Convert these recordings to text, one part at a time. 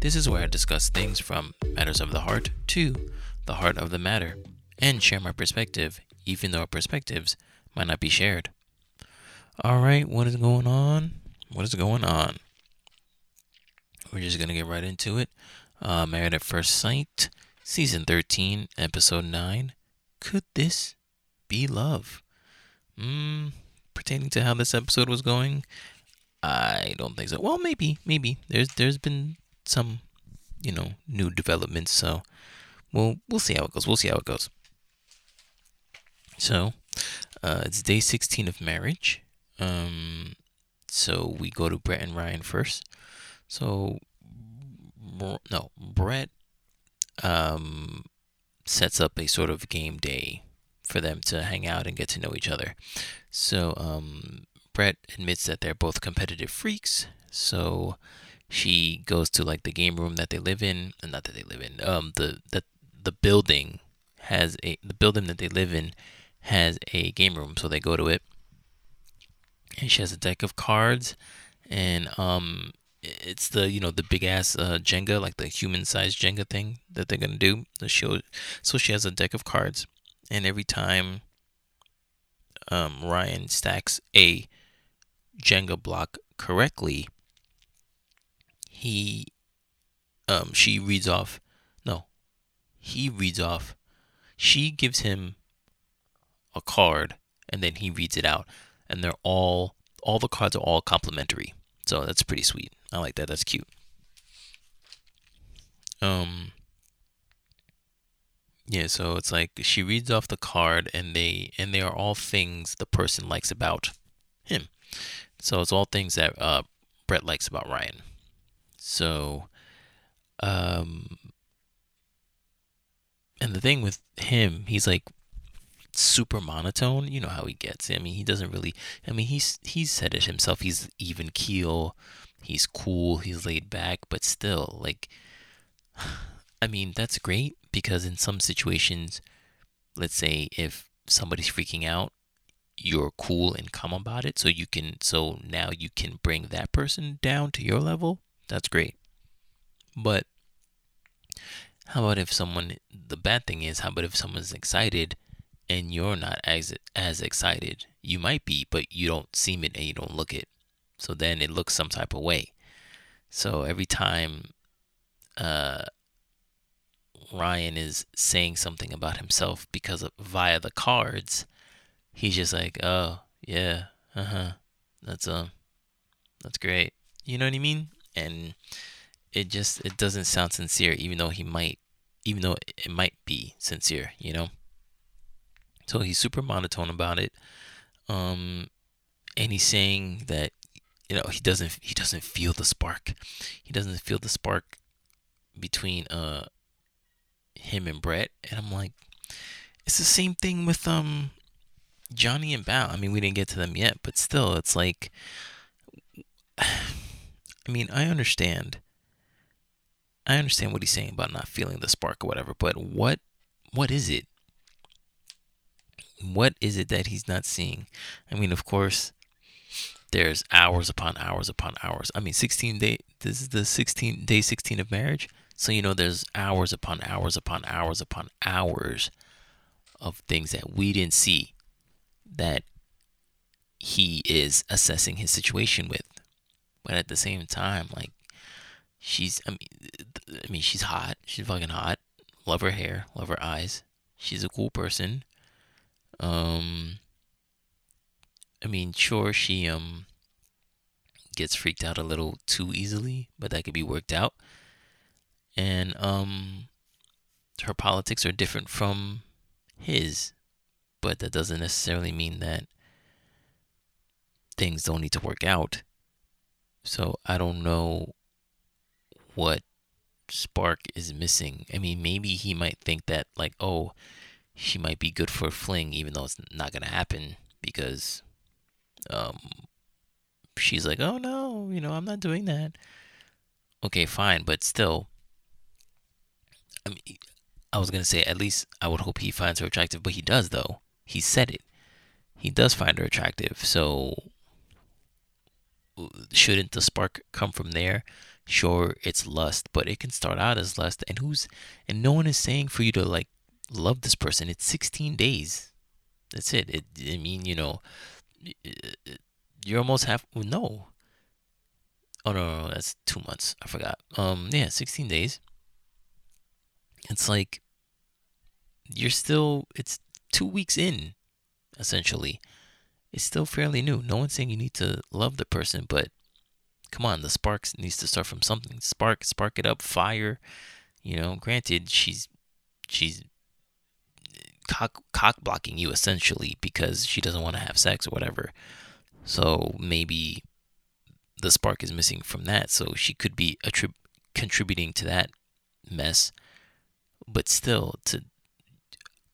This is where I discuss things from matters of the heart to the heart of the matter and share my perspective, even though our perspectives might not be shared. All right, what is going on? What is going on? We're just going to get right into it. Uh, Married at First Sight, Season 13, Episode 9. Could this be love? Hmm, pertaining to how this episode was going, I don't think so. Well, maybe, maybe. There's there's been some, you know, new developments, so we'll we'll see how it goes. We'll see how it goes. So, uh, it's day 16 of marriage. Um, so we go to Brett and Ryan first. So, no, Brett um, sets up a sort of game day for them to hang out and get to know each other. So, um, Brett admits that they're both competitive freaks. So, she goes to like the game room that they live in, not that they live in. Um, the the the building has a the building that they live in has a game room, so they go to it. And she has a deck of cards, and um, it's the you know the big ass uh, Jenga, like the human sized Jenga thing that they're gonna do. The show, so she has a deck of cards, and every time um, Ryan stacks a Jenga block correctly, he um, she reads off. No, he reads off. She gives him a card and then he reads it out and they're all all the cards are all complimentary so that's pretty sweet i like that that's cute um yeah so it's like she reads off the card and they and they are all things the person likes about him so it's all things that uh brett likes about ryan so um and the thing with him he's like super monotone. You know how he gets. I mean, he doesn't really. I mean, he's he's said it himself. He's even keel. He's cool. He's laid back, but still, like, I mean, that's great because in some situations, let's say if somebody's freaking out, you're cool and calm about it. So you can. So now you can bring that person down to your level. That's great. But how about if someone? The bad thing is, how about if someone's excited? and you're not as as excited. You might be, but you don't seem it and you don't look it. So then it looks some type of way. So every time uh, Ryan is saying something about himself because of via the cards, he's just like, "Oh, yeah. Uh-huh. That's um that's great." You know what I mean? And it just it doesn't sound sincere even though he might even though it might be sincere, you know? So he's super monotone about it. Um, and he's saying that you know he doesn't he doesn't feel the spark. He doesn't feel the spark between uh him and Brett. And I'm like, it's the same thing with um Johnny and Bao. I mean, we didn't get to them yet, but still, it's like, I mean, I understand. I understand what he's saying about not feeling the spark or whatever, but what what is it? what is it that he's not seeing? I mean, of course, there's hours upon hours upon hours. I mean, 16 day. This is the 16 day 16 of marriage. So you know, there's hours upon hours upon hours upon hours of things that we didn't see that he is assessing his situation with. But at the same time, like she's, I mean, I mean, she's hot. She's fucking hot. Love her hair. Love her eyes. She's a cool person. Um, I mean, sure, she um gets freaked out a little too easily, but that could be worked out. And um, her politics are different from his, but that doesn't necessarily mean that things don't need to work out. So I don't know what spark is missing. I mean, maybe he might think that, like, oh, she might be good for a fling, even though it's not gonna happen because um, she's like, oh no, you know, I'm not doing that. Okay, fine, but still, I mean, I was gonna say at least I would hope he finds her attractive, but he does though. He said it. He does find her attractive, so shouldn't the spark come from there? Sure, it's lust, but it can start out as lust. And who's and no one is saying for you to like love this person. It's 16 days. That's it. It. I mean, you know, you're almost half. No. Oh no, no, no, that's two months. I forgot. Um, yeah, 16 days. It's like you're still. It's two weeks in, essentially. It's still fairly new. No one's saying you need to love the person, but come on, the sparks needs to start from something. Spark, spark it up. Fire. You know, granted, she's she's cock cock blocking you essentially because she doesn't want to have sex or whatever. So maybe the spark is missing from that. So she could be attrib- contributing to that mess. But still, to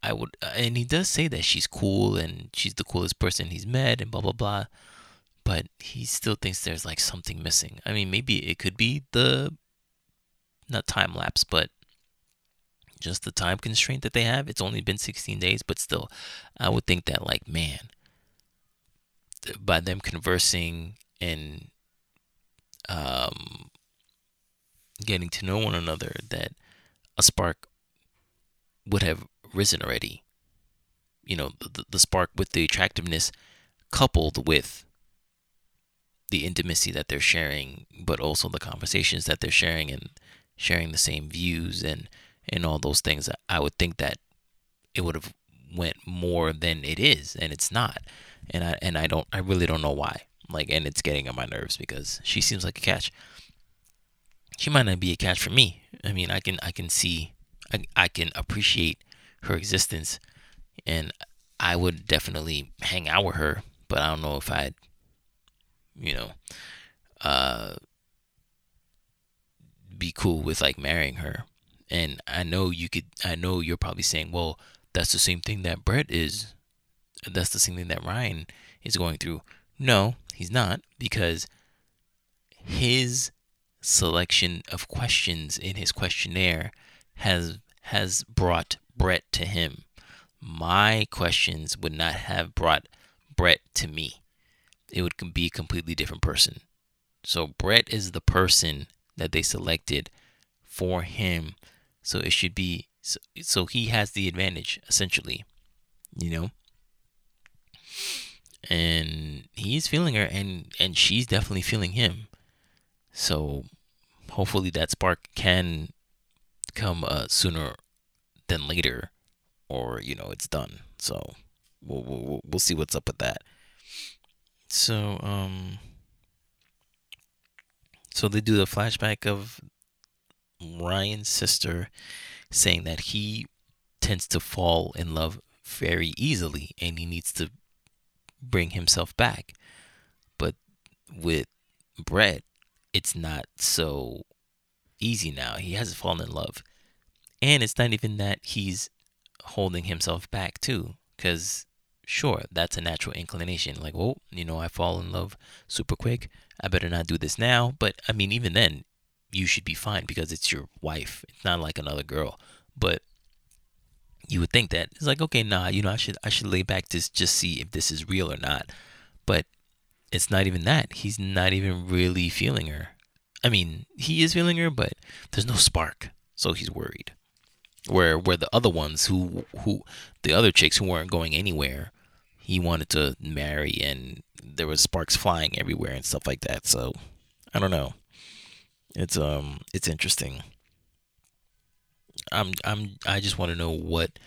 I would, and he does say that she's cool and she's the coolest person he's met and blah blah blah. But he still thinks there's like something missing. I mean, maybe it could be the not time lapse, but just the time constraint that they have. It's only been 16 days, but still, I would think that, like, man, by them conversing and um, getting to know one another, that a spark would have risen already. You know, the, the spark with the attractiveness coupled with the intimacy that they're sharing, but also the conversations that they're sharing and sharing the same views and and all those things, I would think that it would have went more than it is, and it's not. And I and I don't, I really don't know why. Like, and it's getting on my nerves because she seems like a catch. She might not be a catch for me. I mean, I can I can see, I, I can appreciate her existence, and I would definitely hang out with her. But I don't know if I'd, you know, uh, be cool with like marrying her. And I know you could, I know you're probably saying, well, that's the same thing that Brett is. That's the same thing that Ryan is going through. No, he's not, because his selection of questions in his questionnaire has has brought Brett to him. My questions would not have brought Brett to me. It would be a completely different person. So Brett is the person that they selected for him so it should be so, so he has the advantage essentially, you know. And he's feeling her and and she's definitely feeling him. So hopefully that spark can come uh, sooner than later or you know it's done. So we'll, we'll we'll see what's up with that. So um so they do the flashback of Ryan's sister saying that he tends to fall in love very easily and he needs to bring himself back. But with Brett, it's not so easy now. He hasn't fallen in love. And it's not even that he's holding himself back, too. Because, sure, that's a natural inclination. Like, well, you know, I fall in love super quick. I better not do this now. But, I mean, even then, you should be fine because it's your wife. It's not like another girl. But you would think that it's like, okay, nah, you know, I should I should lay back to just see if this is real or not. But it's not even that. He's not even really feeling her. I mean, he is feeling her, but there's no spark, so he's worried. Where where the other ones who who the other chicks who weren't going anywhere, he wanted to marry and there was sparks flying everywhere and stuff like that. So I don't know. It's um it's interesting. I'm I'm I just want to know what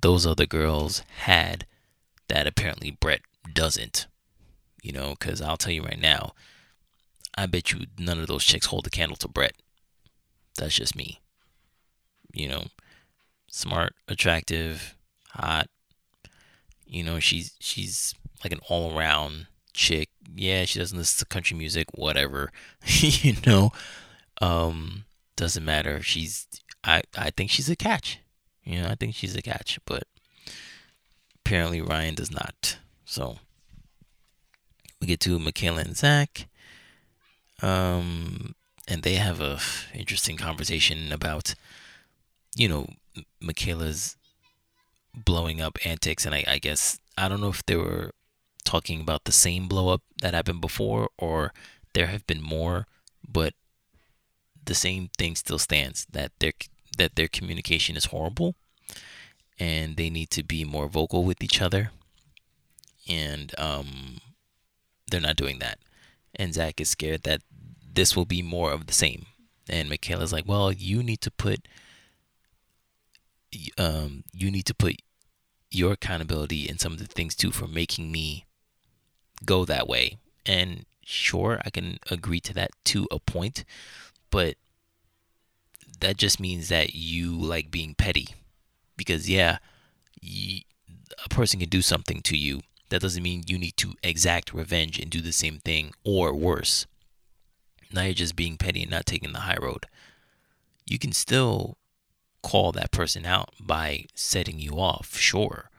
those other girls had that apparently Brett doesn't. You know, cuz I'll tell you right now, I bet you none of those chicks hold a candle to Brett. That's just me. You know, smart, attractive, hot. You know, she's she's like an all-around chick. Yeah, she doesn't listen to country music, whatever. you know, um, doesn't matter. She's I I think she's a catch. You know, I think she's a catch, but apparently Ryan does not. So we get to Michaela and Zach. Um, and they have a interesting conversation about, you know, Michaela's blowing up antics, and I, I guess I don't know if they were talking about the same blow up that happened before or there have been more, but the same thing still stands that their that their communication is horrible and they need to be more vocal with each other. And um, they're not doing that and zach is scared that this will be more of the same. And michaela's like well you need to put um, you need to put your accountability in some of the things too for making me go that way. And sure i can agree to that to a point but that just means that you like being petty because yeah a person can do something to you that doesn't mean you need to exact revenge and do the same thing or worse. Now you're just being petty and not taking the high road. You can still call that person out by setting you off sure.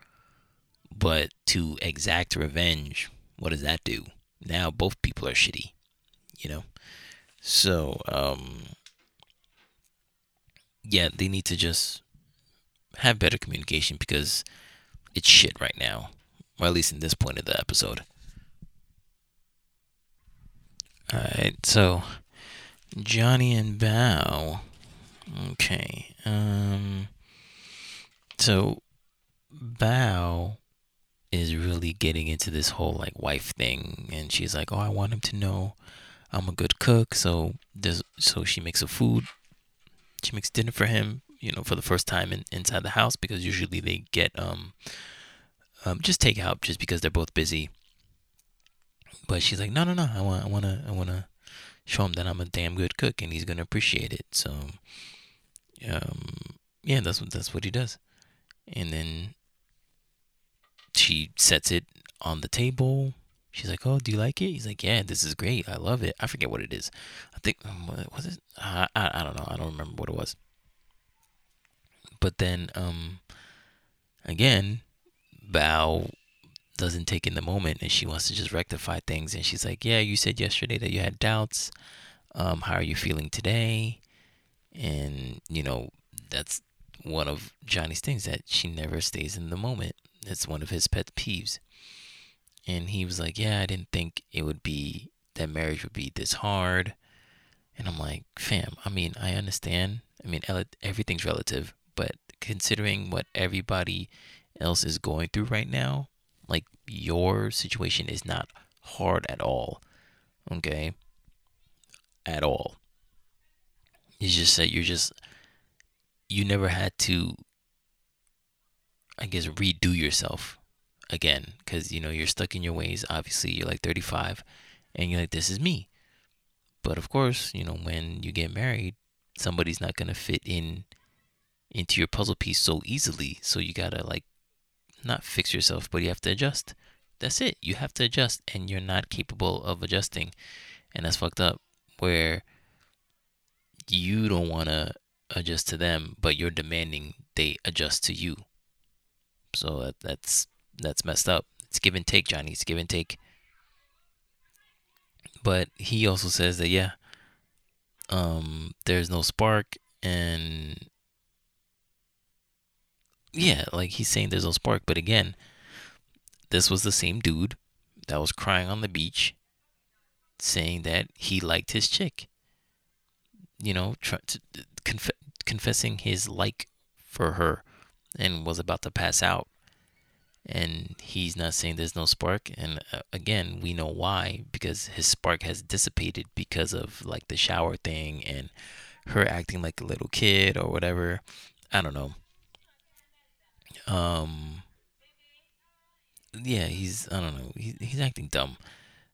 But to exact revenge what does that do? Now both people are shitty you know? So um yeah, they need to just have better communication because it's shit right now, or at least in this point of the episode. All right, so Johnny and Bao. Okay, um, so Bao is really getting into this whole like wife thing, and she's like, "Oh, I want him to know I'm a good cook." So does so she makes a food she makes dinner for him, you know, for the first time in, inside the house because usually they get um, um just take out just because they're both busy. But she's like, no, no, no, I want, I want to, I want to show him that I'm a damn good cook and he's gonna appreciate it. So, um, yeah, that's what that's what he does. And then she sets it on the table. She's like, "Oh, do you like it?" He's like, "Yeah, this is great. I love it." I forget what it is. I think um, what was it? I, I I don't know. I don't remember what it was. But then, um, again, Bao doesn't take in the moment, and she wants to just rectify things. And she's like, "Yeah, you said yesterday that you had doubts. Um, how are you feeling today?" And you know, that's one of Johnny's things that she never stays in the moment. It's one of his pet peeves and he was like, "Yeah, I didn't think it would be that marriage would be this hard." And I'm like, "Fam, I mean, I understand. I mean, everything's relative, but considering what everybody else is going through right now, like your situation is not hard at all. Okay? At all. It's just that you're just you never had to I guess redo yourself again because you know you're stuck in your ways obviously you're like 35 and you're like this is me but of course you know when you get married somebody's not going to fit in into your puzzle piece so easily so you got to like not fix yourself but you have to adjust that's it you have to adjust and you're not capable of adjusting and that's fucked up where you don't want to adjust to them but you're demanding they adjust to you so that, that's that's messed up. It's give and take, Johnny. It's give and take. But he also says that yeah, um, there's no spark, and yeah, like he's saying there's no spark. But again, this was the same dude that was crying on the beach, saying that he liked his chick. You know, try to, conf- confessing his like for her, and was about to pass out and he's not saying there's no spark and uh, again we know why because his spark has dissipated because of like the shower thing and her acting like a little kid or whatever i don't know um yeah he's i don't know he, he's acting dumb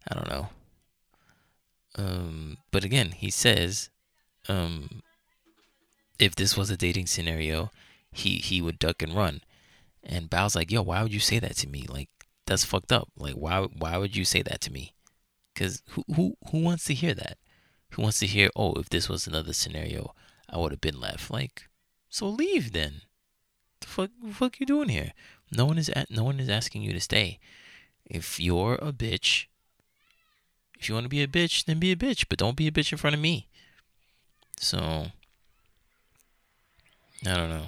i don't know um but again he says um if this was a dating scenario he he would duck and run and Bao's like, yo, why would you say that to me? Like, that's fucked up. Like, why why would you say that to me? Cause who who who wants to hear that? Who wants to hear, oh, if this was another scenario, I would have been left. Like, so leave then. The fuck, the fuck you doing here? No one is at, no one is asking you to stay. If you're a bitch, if you want to be a bitch, then be a bitch, but don't be a bitch in front of me. So, I don't know.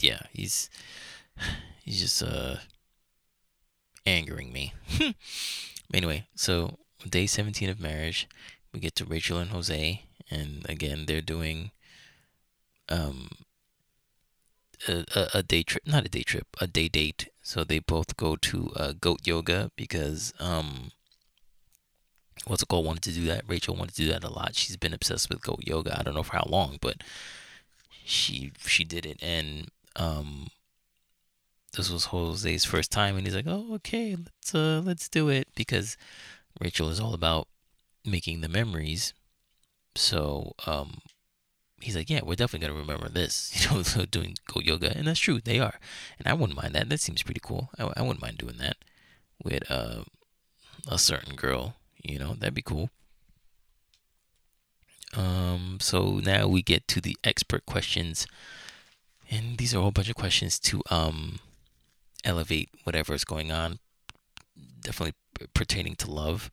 Yeah, he's he's just uh angering me. anyway, so day 17 of marriage, we get to Rachel and Jose, and again they're doing um a, a, day trip, not a day trip, a day date. So they both go to uh, goat yoga because um what's it called wanted to do that. Rachel wanted to do that a lot. She's been obsessed with goat yoga. I don't know for how long, but she she did it and um this was Jose's first time and he's like, "Oh, okay, let's uh let's do it because Rachel is all about making the memories." So, um he's like, "Yeah, we're definitely to remember this." You know, doing goat yoga, and that's true. They are. And I wouldn't mind that. That seems pretty cool. I, I wouldn't mind doing that with uh a certain girl, you know. That'd be cool. Um, so now we get to the expert questions, and these are a whole bunch of questions to um elevate whatever is going on. Definitely pertaining to love.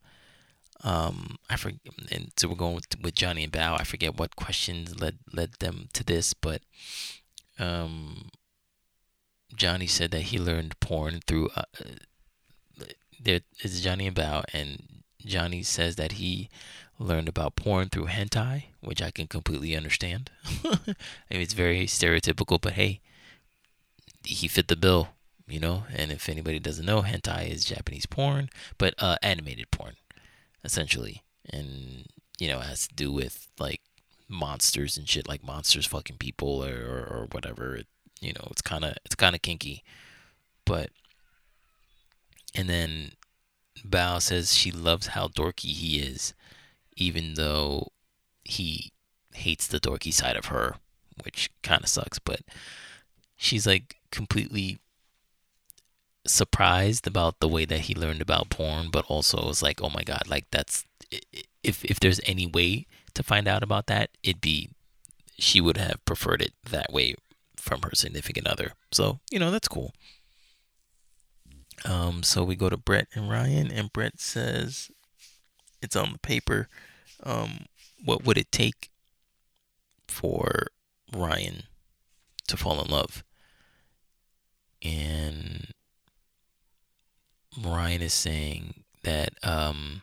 Um, I forget, and so we're going with, with Johnny and Bao. I forget what questions led led them to this, but um, Johnny said that he learned porn through. Uh, there is Johnny and Bao, and Johnny says that he learned about porn through hentai, which I can completely understand. I mean, it's very stereotypical, but hey, he fit the bill you know. And if anybody doesn't know, hentai is Japanese porn, but uh, animated porn, essentially, and you know, it has to do with like monsters and shit, like monsters fucking people or or, or whatever. It, you know, it's kind of it's kind of kinky, but and then Bao says she loves how dorky he is, even though he hates the dorky side of her, which kind of sucks. But she's like completely surprised about the way that he learned about porn, but also was like, oh my god, like that's if if there's any way to find out about that, it'd be she would have preferred it that way from her significant other. So you know that's cool. Um, so we go to Brett and Ryan, and Brett says it's on the paper. Um, what would it take for Ryan to fall in love? And Ryan is saying that um,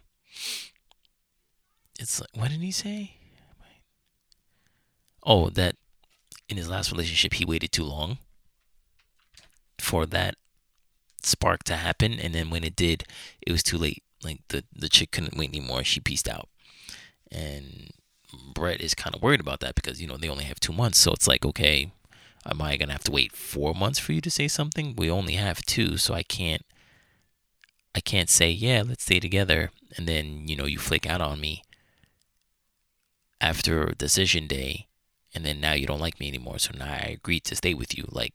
it's like, what did he say? Oh, that in his last relationship he waited too long for that spark to happen, and then when it did, it was too late. Like the the chick couldn't wait anymore. She pieced out, and Brett is kind of worried about that because you know they only have two months. So it's like, okay, am I gonna have to wait four months for you to say something? We only have two, so I can't I can't say, yeah, let's stay together, and then, you know, you flake out on me after decision day, and then now you don't like me anymore, so now I agreed to stay with you. Like,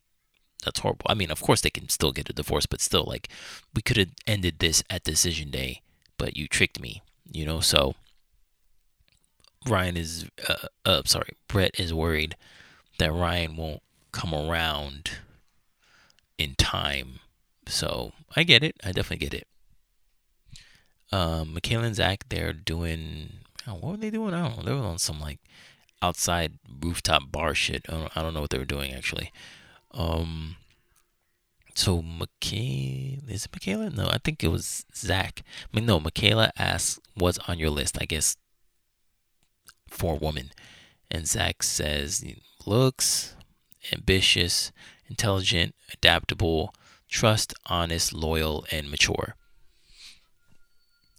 that's horrible. I mean, of course they can still get a divorce, but still, like, we could have ended this at decision day, but you tricked me, you know? So, Ryan is, uh, uh sorry, Brett is worried that Ryan won't come around in time. So, I get it. I definitely get it um, Michaela and Zach, they're doing, what were they doing? I don't know. They were on some like outside rooftop bar shit. I don't, I don't know what they were doing actually. Um, so Michaela, is it Michaela? No, I think it was Zach. I mean, no, Michaela asked, what's on your list? I guess for a woman. And Zach says, looks, ambitious, intelligent, adaptable, trust, honest, loyal, and mature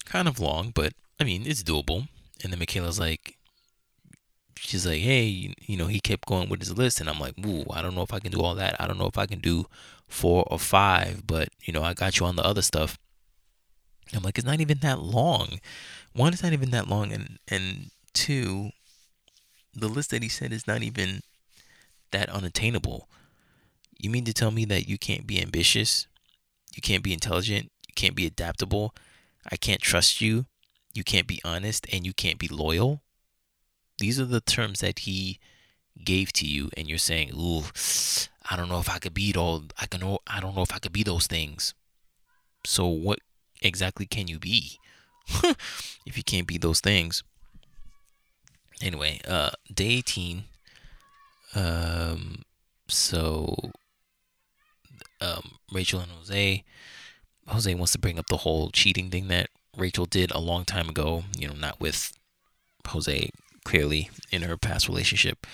kind of long, but I mean, it's doable. And then Michaela's like, she's like, hey, you, know, he kept going with his list. And I'm like, ooh, I don't know if I can do all that. I don't know if I can do four or five, but, you know, I got you on the other stuff. I'm like, it's not even that long. One, it's not even that long. And, and two, the list that he said is not even that unattainable. You mean to tell me that you can't be ambitious? You can't be intelligent? You can't be adaptable? I can't trust you, you can't be honest, and you can't be loyal. These are the terms that he gave to you, and you're saying, "Ooh, I don't know if I could be all. I can. I don't know if I could be those things." So what exactly can you be if you can't be those things? Anyway, uh, day 18. Um, so um, Rachel and Jose Jose wants to bring up the whole cheating thing that Rachel did a long time ago. You know, not with Jose clearly in her past relationship,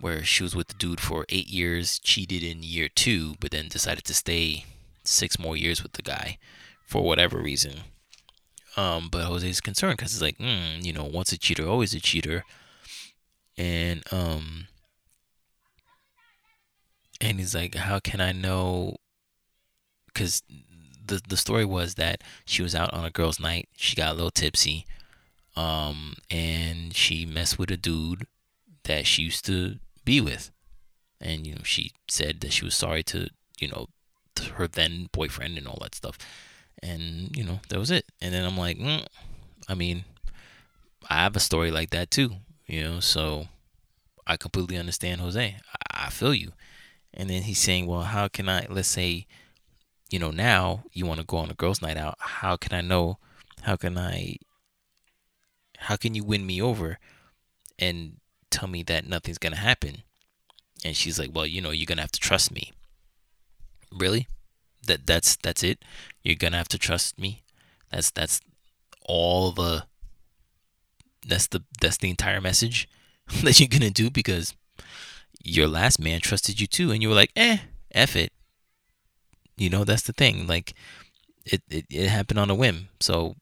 where she was with the dude for eight years, cheated in year two, but then decided to stay six more years with the guy for whatever reason. Um, but Jose's concerned because it's like, mm, you know, once a cheater, always a cheater. And um, and he's like, how can I know? Because the the story was that she was out on a girls' night. She got a little tipsy, um, and she messed with a dude that she used to be with, and you know she said that she was sorry to you know to her then boyfriend and all that stuff, and you know that was it. And then I'm like, mm, I mean, I have a story like that too, you know, so I completely understand Jose. I, I feel you. And then he's saying, well, how can I? Let's say you know, now you want to go on a girls' night out. How can I know? How can I? How can you win me over and tell me that nothing's gonna happen? And she's like, well, you know, you're gonna have to trust me. Really? That that's that's it. You're gonna have to trust me. That's that's all the. That's the that's the entire message that you're gonna do because your last man trusted you too, and you were like, eh, f it. You know, that's the thing. Like, it, it, it happened on a whim. So,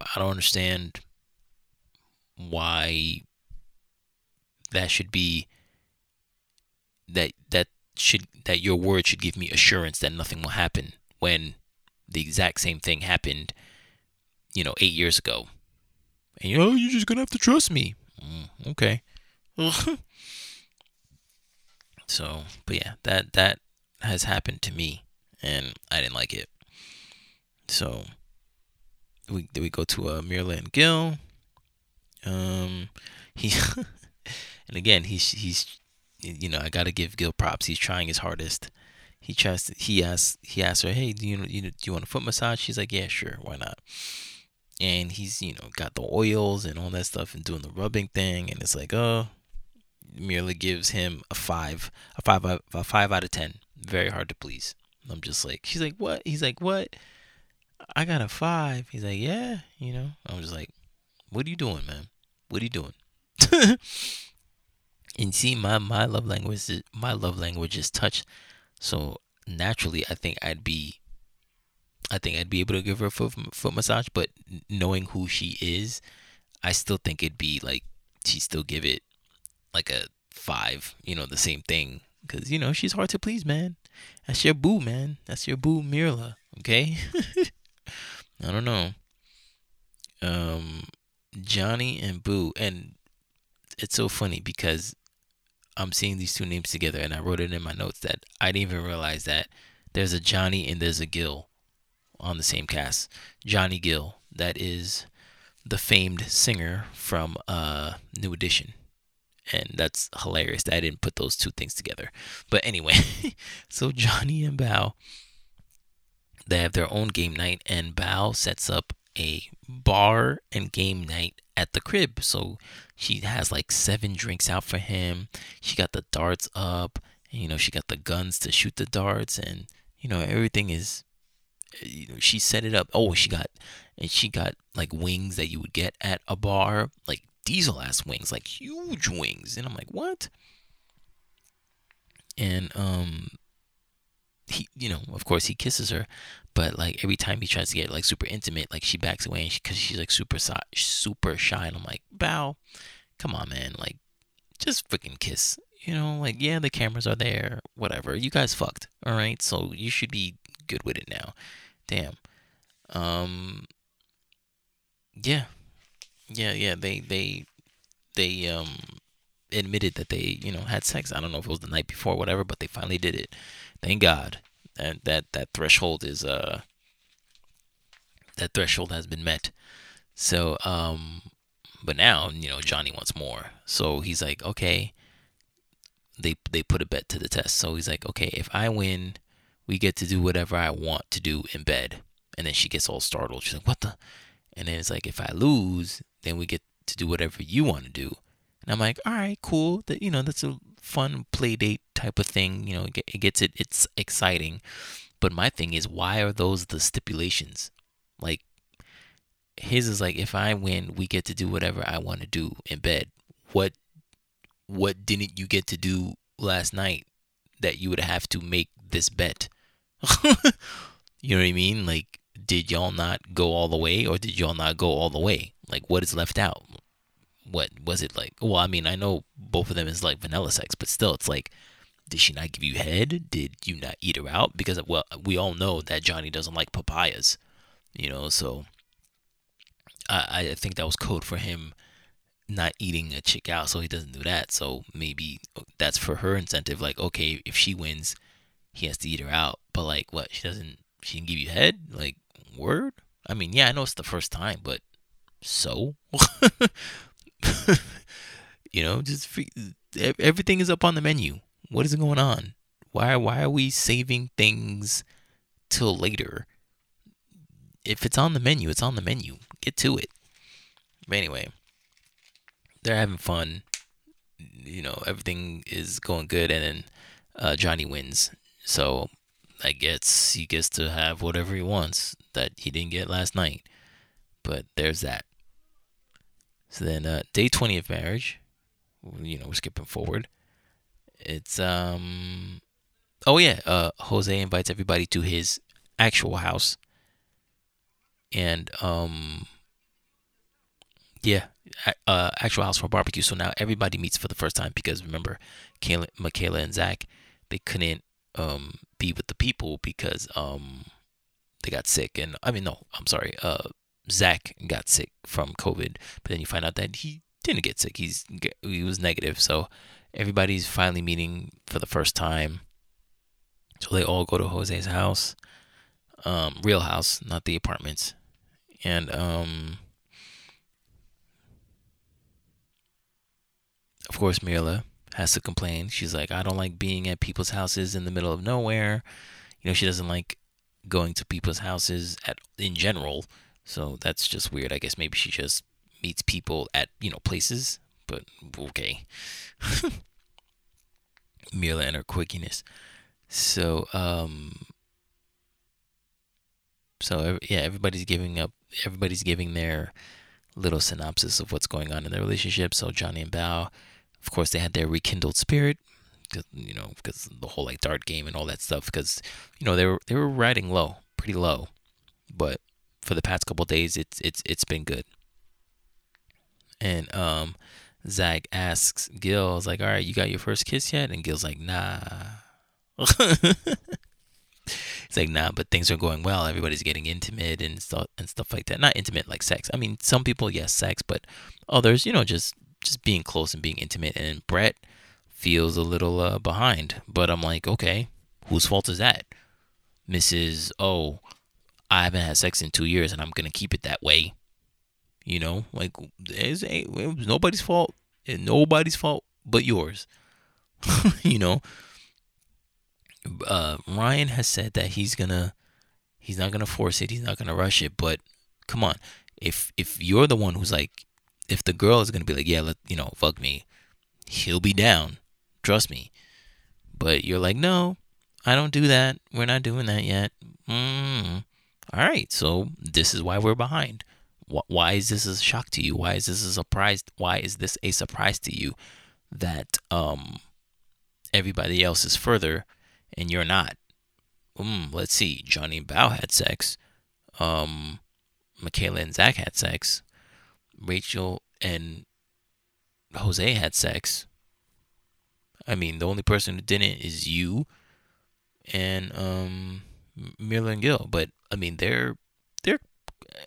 I don't understand why that should be that that should that your word should give me assurance that nothing will happen when the exact same thing happened you know 8 years ago and you know you're just to have to trust me mm, okay so but yeah that that has happened to me, and I didn't like it. So we we go to uh, Myrla Gil. Um, he and again he's he's you know I gotta give Gil props. He's trying his hardest. He tries to, he asks he asks her, hey, do you you do you want a foot massage? She's like, yeah, sure, why not? And he's you know got the oils and all that stuff and doing the rubbing thing, and it's like, oh, Myrla gives him a five, a five, a five out of ten very hard to please. I'm just like, she's like, what? He's like, what? I got a five. He's like, yeah, you know. I'm just like, what are you doing, man? What are you doing? and see, my my love language is my love language is touch. So naturally, I think I'd be, I think I'd be able to give her a foot foot massage. But knowing who she is, I still think it'd be like she still give it like a five. You know, the same thing Cause you know she's hard to please, man. That's your boo, man. That's your boo, Myrla. Okay. I don't know. Um, Johnny and Bao, and it's so funny because I'm seeing these two names together, and I wrote it in my notes that I didn't even realize that there's a Johnny and there's a Gil on the same cast. Johnny Gill, that is the famed singer from uh, New Edition and that's hilarious that I didn't put those two things together. But anyway, so Johnny and Bao they have their own game night and Bao sets up a bar and game night at the crib. So she has like seven drinks out for him. She got the darts up, and, you know, she got the guns to shoot the darts and you know, everything is you know, she set it up. Oh, she got and she got like wings that you would get at a bar, like diesel ass wings, like huge wings. And I'm like, what? And um he you know, of course he kisses her, but like every time he tries to get like super intimate, like she backs away and she, cuz she's like super super shy and I'm like, "Bao. Come on, man. Like just freaking kiss." You know, like yeah, the cameras are there, whatever. You guys fucked, all right? So you should be good with it now. Damn. Um yeah, yeah, yeah. They they they um admitted that they you know had sex. I don't know if it was the night before, or whatever, but they finally did it. Thank God. And that that threshold is uh that threshold has been met. So um, but now you know Johnny wants more. So he's like, okay. They they put a bet to the test. So he's like, okay, if I win, we get to do whatever I want to do in bed. And then she gets all startled. She's like, what the? And then it's like, if I lose, then we get to do whatever you want to do. And I'm like, all right, cool. That you know, that's a fun play date type of thing. You know, it gets it. It's exciting. But my thing is, why are those the stipulations? Like, his is like, if I win, we get to do whatever I want to do in bed. What, what didn't you get to do last night that you would have to make this bet? you know what I mean? Like, did y'all not go all the way, or did y'all not go all the way? Like, what is left out? What was it like? Well, I mean, I know both of them is like vanilla sex, but still, it's like did she not give you head? Did you not eat her out? Because well, we all know that Johnny doesn't like papayas, you know. So I I think that was code for him not eating a chick out, so he doesn't do that. So maybe uh, that's for her incentive. Like, okay, if she wins, he has to eat her out. But like, what? She doesn't. She can give you head. Like, word. I mean, yeah, I know it's the first time, but so. you know, just everything is up on the menu. What is going on? Why why are we saving things till later? If it's on the menu, it's on the menu. Get to it. But anyway, they're having fun. You know, everything is going good, and then uh, Johnny wins. So I guess he gets to have whatever he wants that he didn't get last night. But there's that. So then, uh, day 20 of marriage, you know, we're skipping forward. It's um oh yeah, uh Jose invites everybody to his actual house. And um yeah, uh actual house for barbecue. So now everybody meets for the first time because remember Kayla, Michaela and Zach they couldn't um be with the people because um they got sick and I mean no, I'm sorry. Uh Zach got sick from COVID, but then you find out that he didn't get sick. He's he was negative. So everybody's finally meeting for the first time. So they all go to Jose's house, um, real house, not the apartments, and um, of course Myrla has to complain. She's like, I don't like being at people's houses in the middle of nowhere. You know, she doesn't like going to people's houses at in general. So that's just weird. I guess maybe she just meets people at you know places but okay. Myrla and her quickiness. So, um, so yeah, everybody's giving up. Everybody's giving their little synopsis of what's going on in their relationship. So Johnny and Bao, of course, they had their rekindled spirit, you know, because the whole like dart game and all that stuff. Because you know they were they were riding low, pretty low, but for the past couple days, it's it's it's been good. And um, Zach asks Gil, "Is like, all right, you got your first kiss yet?" And Gil's like, "Nah." He's like, "Nah, but things are going well. Everybody's getting intimate and stuff and stuff like that. Not intimate like sex. I mean, some people, yes, sex, but others, you know, just just being close and being intimate." And Brett feels a little uh, behind, but I'm like, okay, whose fault is that? Mrs. Oh, I haven't had sex in two years, and I'm gonna keep it that way. You know, like it's, it was nobody's fault. nobody's fault but yours. you know, uh, Ryan has said that he's gonna, he's not gonna force it. He's not gonna rush it. But come on, if if you're the one who's like, if the girl is gonna be like, yeah, let you know, fuck me, he'll be down. Trust me. But you're like, no, I don't do that. We're not doing that yet. Mm. All right, so this is why we're behind why is this a shock to you? Why is this a surprise? Why is this a surprise to you that um, everybody else is further and you're not? Mm, let's see. Johnny and Bao had sex. Um, Michaela and Zach had sex. Rachel and Jose had sex. I mean, the only person who didn't is you and um, Myrla and Gil. But I mean, they're they're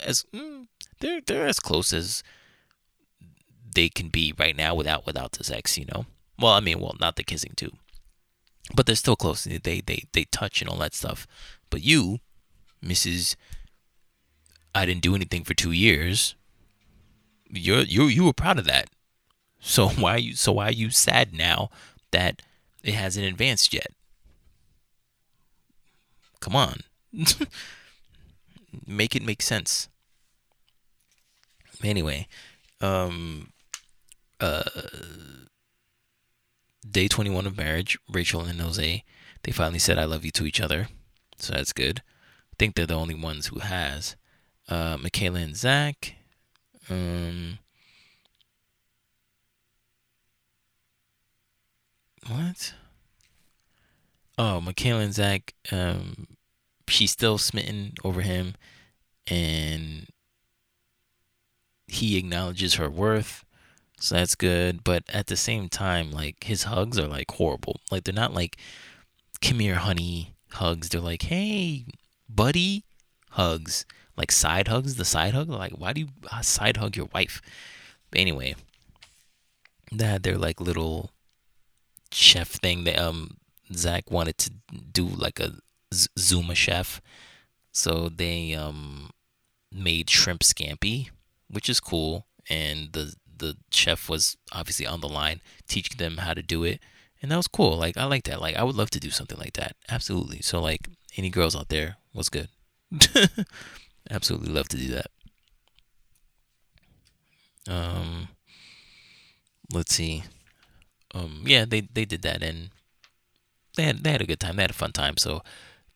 as mm, they're they're as close as they can be right now without without the sex, you know. Well, I mean, well, not the kissing too, but they're still close. They they they touch and all that stuff. But you, Mrs. I didn't do anything for two years. You're you you were proud of that. So why are you so why are you sad now that it hasn't advanced yet? Come on. make it make sense. Anyway, um, uh, day 21 of marriage, Rachel and Jose, they finally said I love you to each other. so that's good. I think they're the only ones who has. Uh, Michaela and Zach. Um, what? Oh, Michaela and Zach. Um, she's still smitten over him, and he acknowledges her worth. So that's good. But at the same time, like his hugs are like horrible. Like they're not like come here, honey hugs. They're like, hey, buddy hugs. Like side hugs, the side hug. Like, why do you uh, side hug your wife? Anyway, that they're like little chef thing that um Zach wanted to do like a Zuma chef. So they um made shrimp scampi, which is cool, and the the chef was obviously on the line teaching them how to do it. And that was cool. Like i like that. Like i would love to do something like that. Absolutely. So like any girls out there what's good absolutely love to do that. Um let's see. Um yeah they they did that and they had they had a good time. They had a fun time. So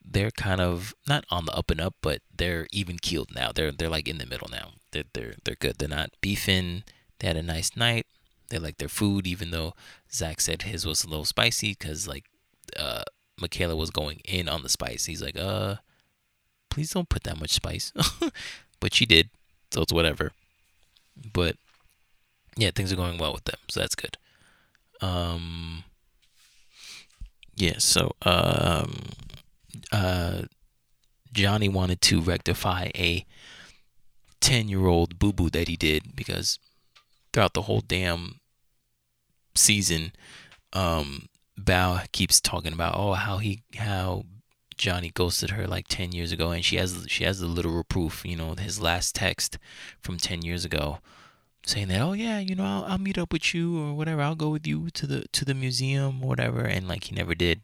they're kind of not on the up and up but they're even keeled now. They're they're like in the middle now. They're they're, they're good. They're not beefing. They had a nice night. They like their food, even though Zach said his was a little spicy because like uh, Michaela was going in on the spice. He's like, uh, please don't put that much spice. but she did, so it's whatever. But yeah, things are going well with them, so that's good. Um, yeah, so um, uh, Johnny wanted to rectify a 10 year old boo boo that he did because throughout the whole damn season, um, Bao keeps talking about oh how he how Johnny ghosted her like ten years ago, and she has she has the literal proof. You know, his last text from ten years ago, saying that oh yeah, you know I'll, I'll meet up with you or whatever. I'll go with you to the to the museum or whatever, and like he never did.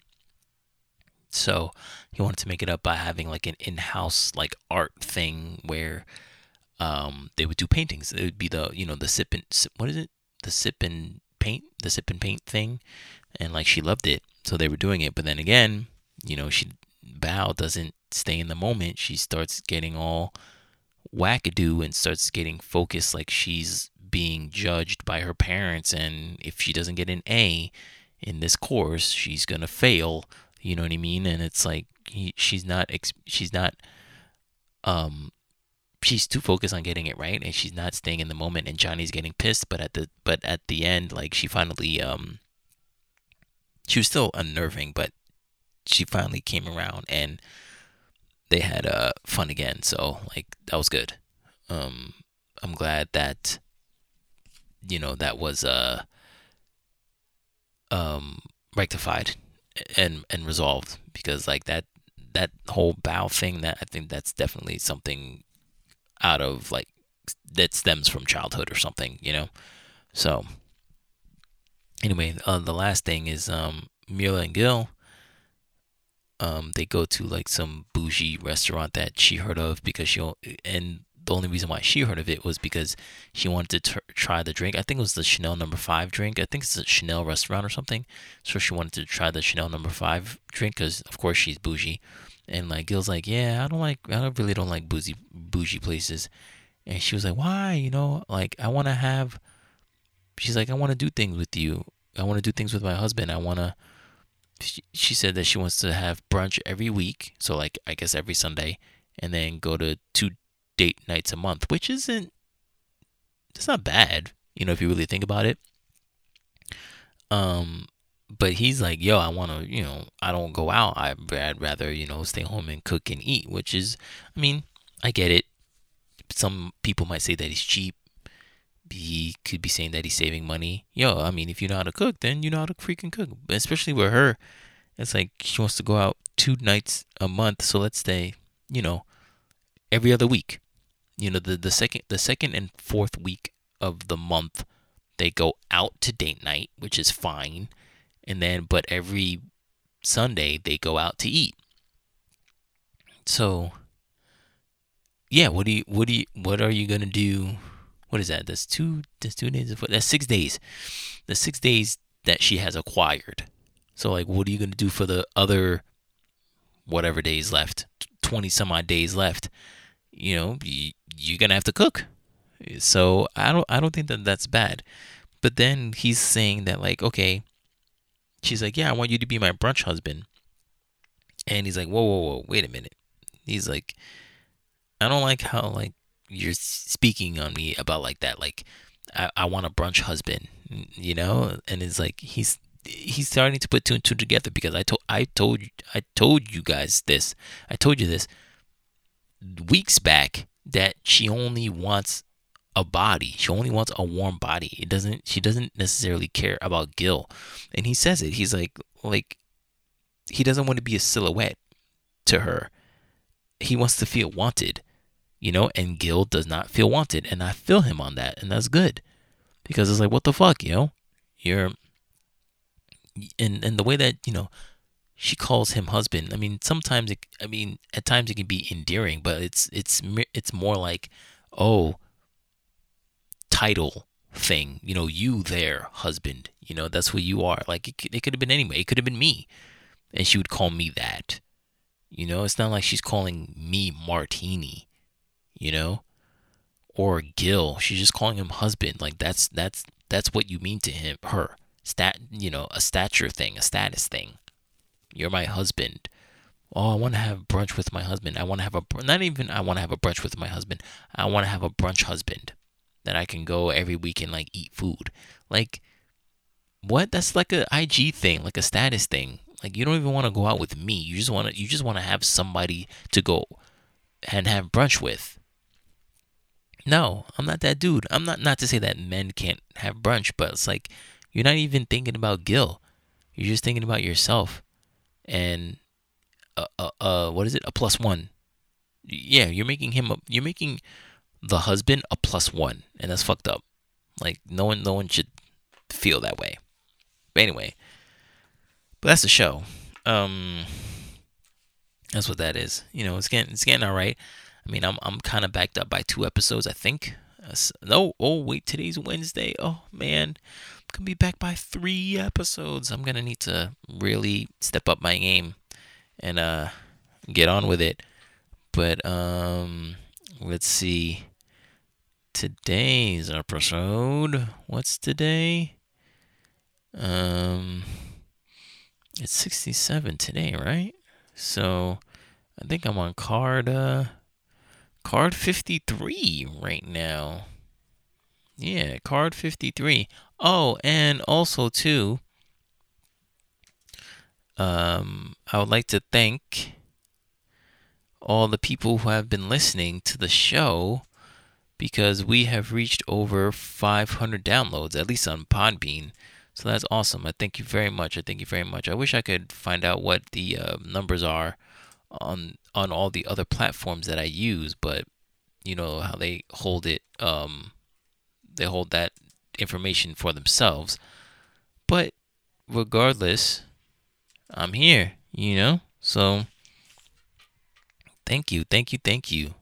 So he wanted to make it up by having like an in-house like art thing where um, they would do paintings. It would be the you know the sip and what is it? The sip and paint, the sip and paint thing, and like she loved it, so they were doing it. But then again, you know, she Bao doesn't stay in the moment. She starts getting all wackadoo and starts getting focused, like she's being judged by her parents, and if she doesn't get an A in this course, she's gonna fail. You know what I mean? And it's like he, she's not she's not um she's too focused on getting it right and she's not staying in the moment and Johnny's getting pissed but at the but at the end like she finally um she was still unnerving but she finally came around and they had uh fun again so like that was good um I'm glad that you know that was uh um rectified and and resolved because like that that whole Bao thing that I think that's definitely something out of like that stems from childhood or something, you know. So anyway, uh, the last thing is um, Myrla and Gil. Um, they go to like some bougie restaurant that she heard of because she and the only reason why she heard of it was because she wanted to try the drink. I think it was the Chanel number five drink. I think it's a Chanel restaurant or something. So she wanted to try the Chanel number five drink because, of course, she's bougie. And like Gil's like, yeah, I don't like, I don't really don't like bougie bougie places. And she was like, why? You know, like I want to have. She's like, I want to do things with you. I want to do things with my husband. I want to. She, she said that she wants to have brunch every week, so like I guess every Sunday, and then go to two date nights a month, which isn't. It's not bad, you know, if you really think about it. Um, but he's like, yo, I want to, you know, I don't go out. I, I'd rather, you know, stay home and cook and eat, which is, I mean, I get it. Some people might say that he's cheap. He could be saying that he's saving money. Yo, I mean, if you know how to cook, then you know how to freaking cook. Especially with her, it's like she wants to go out two nights a month. So let's say, you know, every other week. You know, the, the second the second and fourth week of the month, they go out to date night, which is fine and then but every Sunday they go out to eat. So yeah, what do you what do you what are you gonna do? What is that? That's two that's two days that's six days. The six days that she has acquired. So like what are you gonna do for the other whatever days left, 20 some odd days left, you know, you, you're going to have to cook. So I don't I don't think that that's bad. But then he's saying that like, okay, she's like, "Yeah, I want you to be my brunch husband." And he's like, "Whoa, whoa, whoa, wait a minute." He's like, "I don't like how like you're speaking on me about like that. Like, I, I want a brunch husband, you know." And it's like he's he's starting to put two and two together because I told I told I told you guys this. I told you this weeks back that she only wants a body. She only wants a warm body. It doesn't she doesn't necessarily care about Gil. And he says it. He's like like he doesn't want to be a silhouette to her. He wants to feel wanted. You know, and Gil does not feel wanted. And I feel him on that. And that's good. Because it's like, what the fuck, you know? You're and and the way that you know she calls him husband. I mean, sometimes it, I mean, at times it can be endearing, but it's it's it's more like, oh, title thing. You know, you there, husband. You know, that's who you are. Like it, it could have been anyway. It could have been me, and she would call me that. You know, it's not like she's calling me Martini. You know, or Gil. She's just calling him husband. Like that's that's that's what you mean to him, her stat, you know, a stature thing, a status thing. You're my husband. Oh, I want to have brunch with my husband. I want to have a not even I want to have a brunch with my husband. I want to have a brunch husband that I can go every week and like eat food. Like what? That's like a IG thing, like a status thing. Like you don't even want to go out with me. You just want to you just want to have somebody to go and have brunch with. No, I'm not that dude. I'm not not to say that men can't have brunch, but it's like you're not even thinking about Gil. You're just thinking about yourself. And uh, uh, uh what is it? A plus one. Yeah, you're making him a, you're making the husband a plus one, and that's fucked up. Like no one, no one should feel that way. But anyway, but that's the show. Um, that's what that is. You know, it's getting it's getting all right. I mean, I'm I'm kind of backed up by two episodes, I think. Uh, no, oh wait, today's Wednesday. Oh man, I'm gonna be back by three episodes. I'm gonna need to really step up my game and uh get on with it. But um let's see. Today's episode. What's today? Um it's 67 today, right? So I think I'm on card uh card 53 right now. Yeah, card 53. Oh, and also too, um, I would like to thank all the people who have been listening to the show because we have reached over 500 downloads, at least on Podbean. So that's awesome. I thank you very much. I thank you very much. I wish I could find out what the uh, numbers are on on all the other platforms that I use, but you know how they hold it. Um, they hold that information for themselves. But regardless, I'm here, you know? So thank you, thank you, thank you.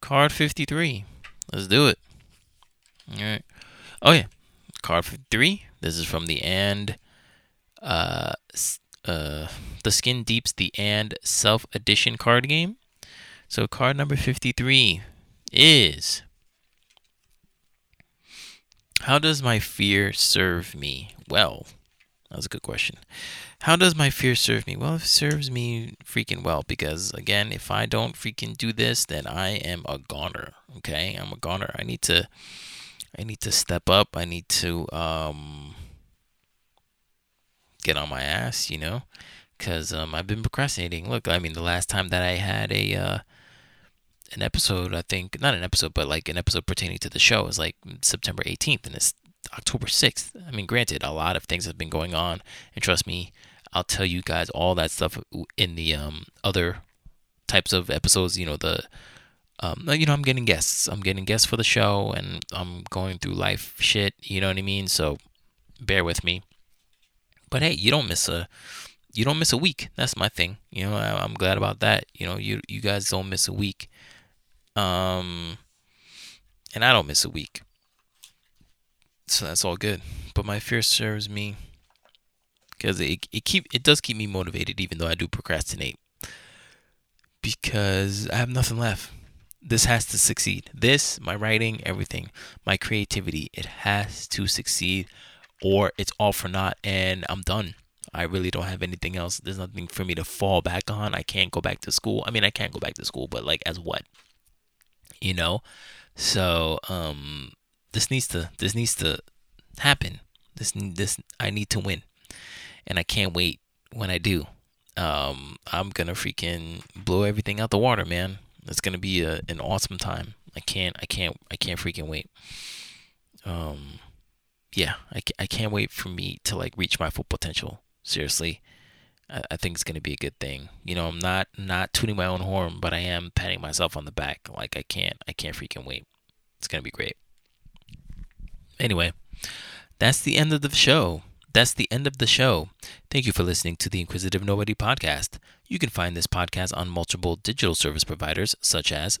Card 53. Let's do it. All right. Oh yeah. Card 53. This is from the and uh uh the Skin Deeps the and self edition card game. So card number 53 is how does my fear serve me? Well, that was a good question. How does my fear serve me? Well, it serves me freaking well because, again, if I don't freaking do this, then I am a goner. Okay, I'm a goner. I need to, I need to step up. I need to um, get on my ass, you know, because um, I've been procrastinating. Look, I mean, the last time that I had a uh, an episode, I think, not an episode, but like an episode pertaining to the show is like September 18th and it's October 6th. I mean, granted, a lot of things have been going on, and trust me, I'll tell you guys all that stuff in the um, other types of episodes. You know, the um, you know, I'm getting guests. I'm getting guests for the show, and I'm going through life shit. You know what I mean? So bear with me. But hey, you don't miss a you don't miss a week. That's my thing. You know, I, I'm glad about that. You know, you you guys don't miss a week. Um, and I don't miss a week. So that's all good. But my fear serves me because it, it keep it does keep me motivated even though I do procrastinate. because I have nothing left. This has to succeed. This, my writing, everything, my creativity, it has to succeed or it's all for naught and I'm done. I really don't have anything else. There's nothing for me to fall back on. I can't go back to school. I mean, I can't go back to school, but like as what? You know? So, um this needs to this needs to happen. This this I need to win. And I can't wait when I do. Um I'm going to freaking blow everything out the water, man. It's going to be a, an awesome time. I can't I can't I can't freaking wait. Um yeah, I, I can't wait for me to like reach my full potential seriously. I, I think it's gonna be a good thing. You know, I'm not not tooting my own horn, but I am patting myself on the back. Like I can't I can't freaking wait. It's gonna be great. Anyway, that's the end of the show. That's the end of the show. Thank you for listening to the Inquisitive Nobody podcast. You can find this podcast on multiple digital service providers such as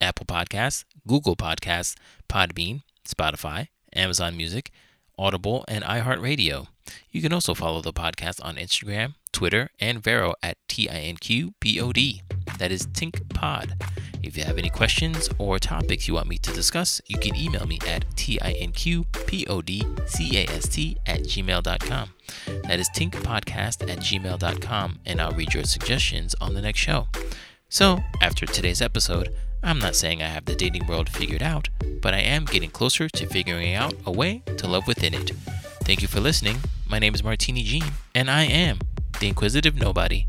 Apple Podcasts, Google Podcasts, Podbean, Spotify, Amazon Music, Audible, and iHeartRadio. You can also follow the podcast on Instagram, Twitter, and Vero at T-I-N-Q-P-O-D. That is Tink Pod. If you have any questions or topics you want me to discuss, you can email me at T-I-N-Q-P-O-D-C-A-S-T at gmail.com. That is tinkpodcast at gmail.com, and I'll read your suggestions on the next show. So, after today's episode, I'm not saying I have the dating world figured out, but I am getting closer to figuring out a way to love within it. Thank you for listening. My name is Martini Jean, and I am the Inquisitive Nobody.